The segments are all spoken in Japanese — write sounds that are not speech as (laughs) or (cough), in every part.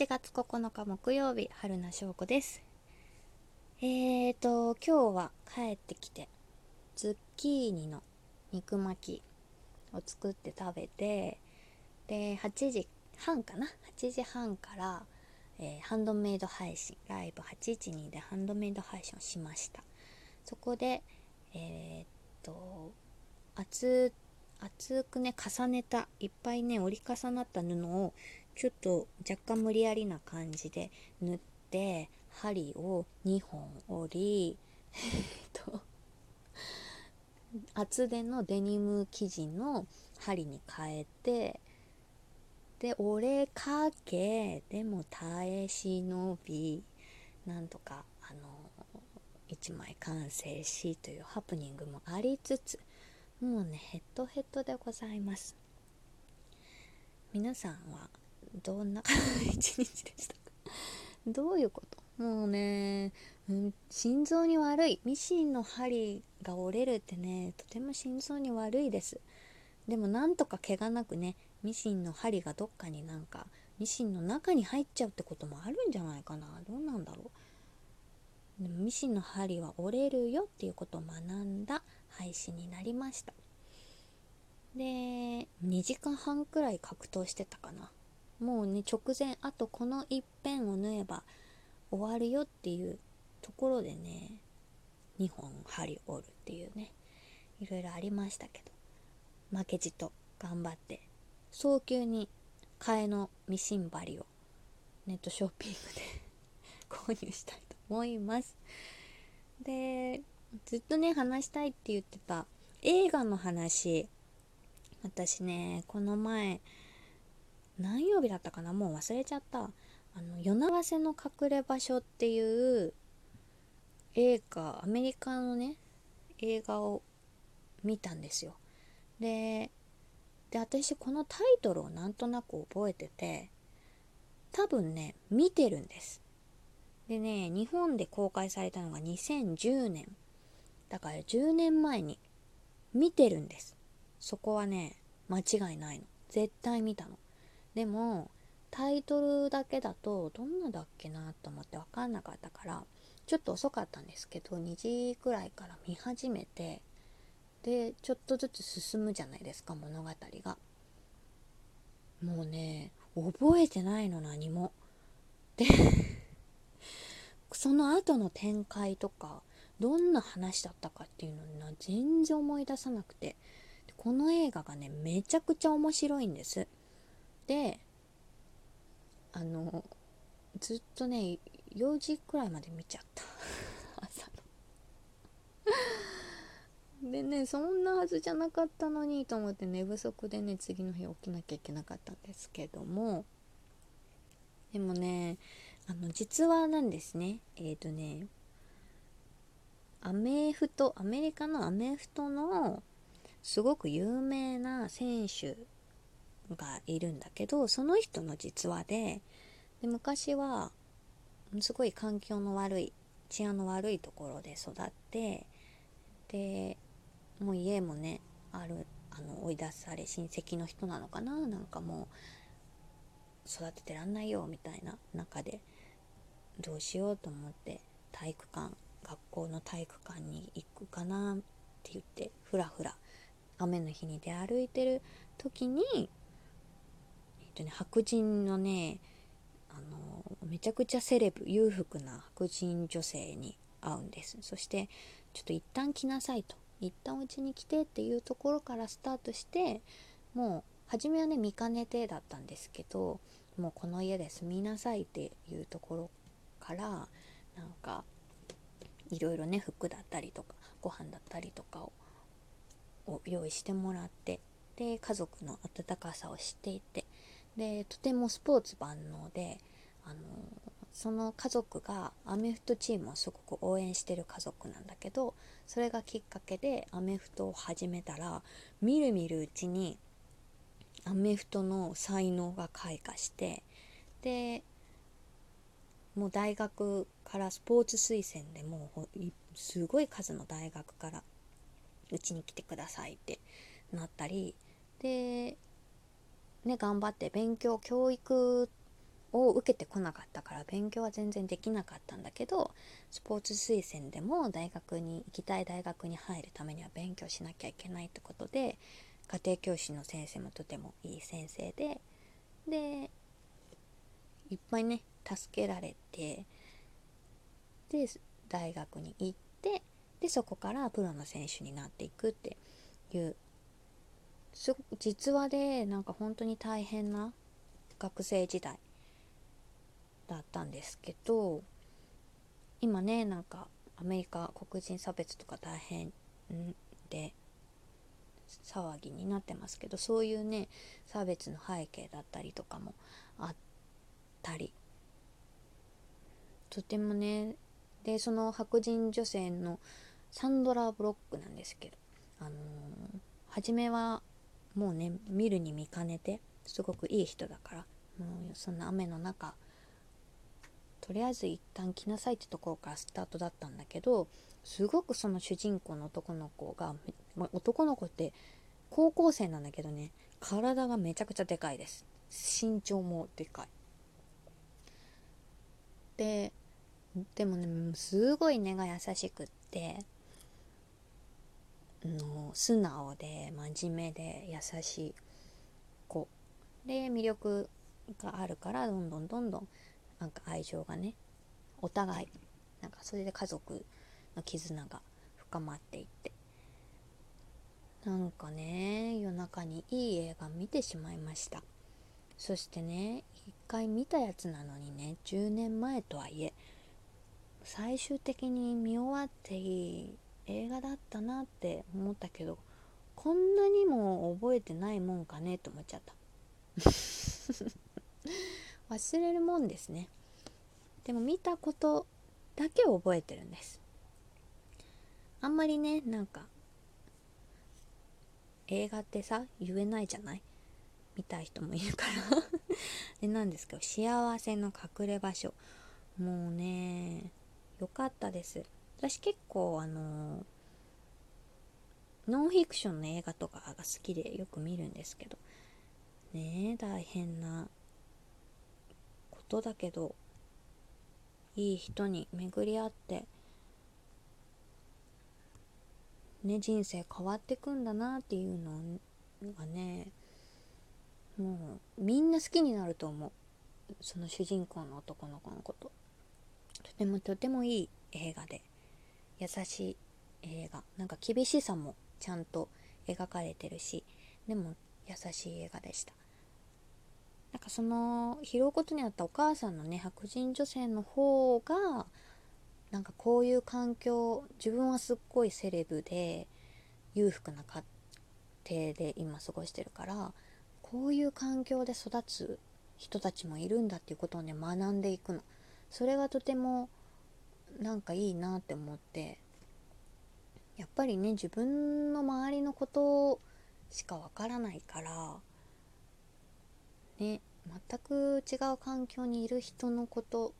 8月9日木曜日春名翔子です。えーと今日は帰ってきてズッキーニの肉巻きを作って食べてで8時半かな？8時半から、えーハンドメイド配信ライブ812でハンドメイド配信をしました。そこでえーっと厚厚くね重ねたいっぱいね折り重なった布をちょっと若干無理やりな感じで縫って針を2本折り厚手のデニム生地の針に変えてで折れかけでも耐え忍びなんとかあの1枚完成しというハプニングもありつつもうねヘッドヘッドでございます。皆さんはどんな (laughs) 一日でしたか？どういうこと？もうね、うん、心臓に悪い。ミシンの針が折れるってねとても心臓に悪いです。でもなんとか怪我なくねミシンの針がどっかになんかミシンの中に入っちゃうってこともあるんじゃないかな。どうなんだろう？でもミシンの針は折れるよっていうことを学んだ配信になりました。で2時間半くらい格闘してたかな。もうね直前あとこの一辺を縫えば終わるよっていうところでね2本針折るっていうねいろいろありましたけど負けじと頑張って早急に替えのミシン針をネットショッピングで (laughs) 購入したいと思います。でずっとね話したいって言ってた映画の話私ねこの前何曜日だったかな？もう忘れちゃった。あの「夜長瀬の隠れ場所」っていう映画アメリカのね映画を見たんですよ。でで私このタイトルをなんとなく覚えてて多分ね見てるんです。でね日本で公開されたのが2010年。だから10年前に見てるんです。そこはね間違いないの。絶対見たの。でもタイトルだけだとどんなだっけなと思って分かんなかったからちょっと遅かったんですけど2時くらいから見始めてでちょっとずつ進むじゃないですか物語が。もうね覚えてないの何も。で (laughs) その後の展開とかどんな話だったかっていうのな全然思い出さなくて。この映画がねめちゃくちゃ面白いんです。であのずっとね4時くらいまで見ちゃった。(laughs) 朝の。でねそんなはずじゃなかったのにと思って寝不足でね次の日起きなきゃいけなかったんですけども。でもねあの実話なんですね。えっ、ー、とねアメフトアメリカのアメフトのすごく有名な選手がいるんだけどその人の実話でで昔はすごい環境の悪い治安の悪いところで育ってでもう家もねあるあの追い出され親戚の人なのかな？なんかもう育ててらんないよみたいな中でどうしようと思って体育館学校の体育館に行くかなって言ってふらふら雨の日に出歩いてる時に、とね、白人のねあのめちゃくちゃセレブ裕福な白人女性に会うんです。そしてちょっと一旦来なさいと。一旦うちに来てっていうところからスタートしてもう初めはね見かねてだったんですけどもうこの家で住みなさいっていうところからなんかいろいろね服だったりとかご飯だったりとかをを用意してもらってで家族の温かさを知っていてでとてもスポーツ万能であのその家族がアメフトチームをすごく応援してる家族なんだけどそれがきっかけでアメフトを始めたらみるみるうちにアメフトの才能が開花してでもう大学からスポーツ推薦でもうすごい数の大学からうちに来てくださいってなったりでね頑張って勉強教育を受けてこなかったから勉強は全然できなかったんだけどスポーツ推薦でも大学に行きたい大学に入るためには勉強しなきゃいけないってことで家庭教師の先生もとてもいい先生ででいっぱいね助けられてで大学に行ってでそこからプロの選手になっていくっていうす実話でなんか本当に大変な学生時代だったんですけど今ねなんかアメリカ黒人差別とか大変で騒ぎになってますけどそういうね差別の背景だったりとかもあったり。とてもねでその白人女性のサンドラ・ブロックなんですけどあのー、初めはもうね見るに見かねてすごくいい人だからもうそんな雨の中とりあえず一旦来なさいってところからスタートだったんだけどすごくその主人公の男の子が、男の子って高校生なんだけどね体がめちゃくちゃでかいです。身長もでかい。ででもねすごい根が優しくっての素直で真面目で優しい子。で魅力があるからどんどんどんどんなんか愛情がねお互い。なんかそれで家族の絆が深まっていって。なんかね夜中にいい映画見てしまいました。そしてね一回見たやつなのにね10年前とはいえ最終的に見終わっていい映画だったなって思ったけどこんなにも覚えてないもんかねと思っちゃった。(laughs) 忘れるもんですね。でも見たことだけ覚えてるんです。あんまりねなんか映画ってさ言えないじゃない？見たい人もいるから。(laughs) でなんですけど幸せの隠れ場所。もうね良かったです私結構あのノンフィクションの映画とかが好きでよく見るんですけどねえ大変なことだけどいい人に巡り合ってね人生変わってくんだなっていうのがねもうみんな好きになると思う。その主人公の男の子のこと。とてもとてもいい映画で。優しい映画。なんか厳しさもちゃんと描かれてるしでも優しい映画でした。なんかその拾うことにあったお母さんのね白人女性の方がなんかこういう環境自分はすっごいセレブで裕福な家庭で今過ごしてるからこういう環境で育つ人たちもいるんだっていうことをね学んでいくの。それがとてもなんかいいなって思ってやっぱりね自分の周りのことしかわからないからね全く違う環境にいる人のこと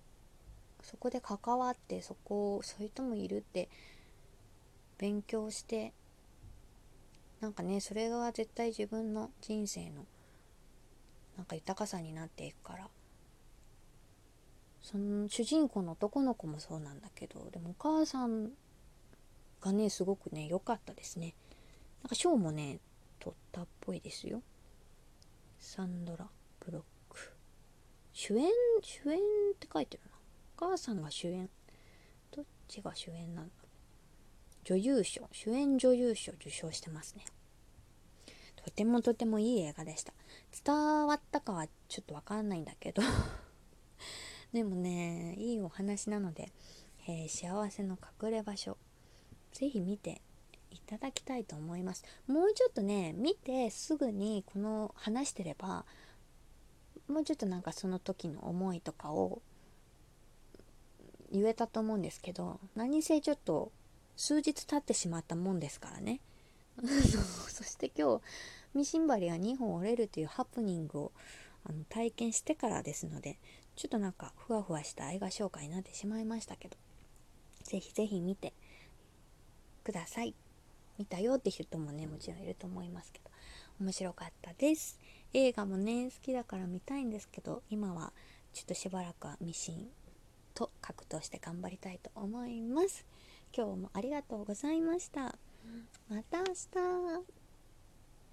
そこで関わってそこをそういう人もいるって勉強してなんかねそれが絶対自分の人生のなんか豊かさになっていくから。その主人公の男の子もそうなんだけどでもお母さんがねすごくね良かったですね。なんか賞もね取ったっぽいですよ。サンドラ・ブロック。主演主演って書いてるな。お母さんが主演。どっちが主演なんだ？女優賞。主演女優賞受賞してますね。とてもとてもいい映画でした。伝わったかはちょっとわかんないんだけど。でもねいいお話なので、えー、幸せの隠れ場所是非見ていただきたいと思います。もうちょっとね見てすぐにこの話してればもうちょっとなんかその時の思いとかを言えたと思うんですけど何せちょっと数日経ってしまったもんですからね。(laughs) そして今日ミシン針が2本折れるというハプニングをあの体験してからですのでちょっとなんかふわふわした映画紹介になってしまいましたけど、ぜひぜひ見てください。見たよって人もね、もちろんいると思いますけど、面白かったです。映画もね、好きだから見たいんですけど、今はちょっとしばらくはミシンと格闘して頑張りたいと思います今日もありがとうございましたまた明日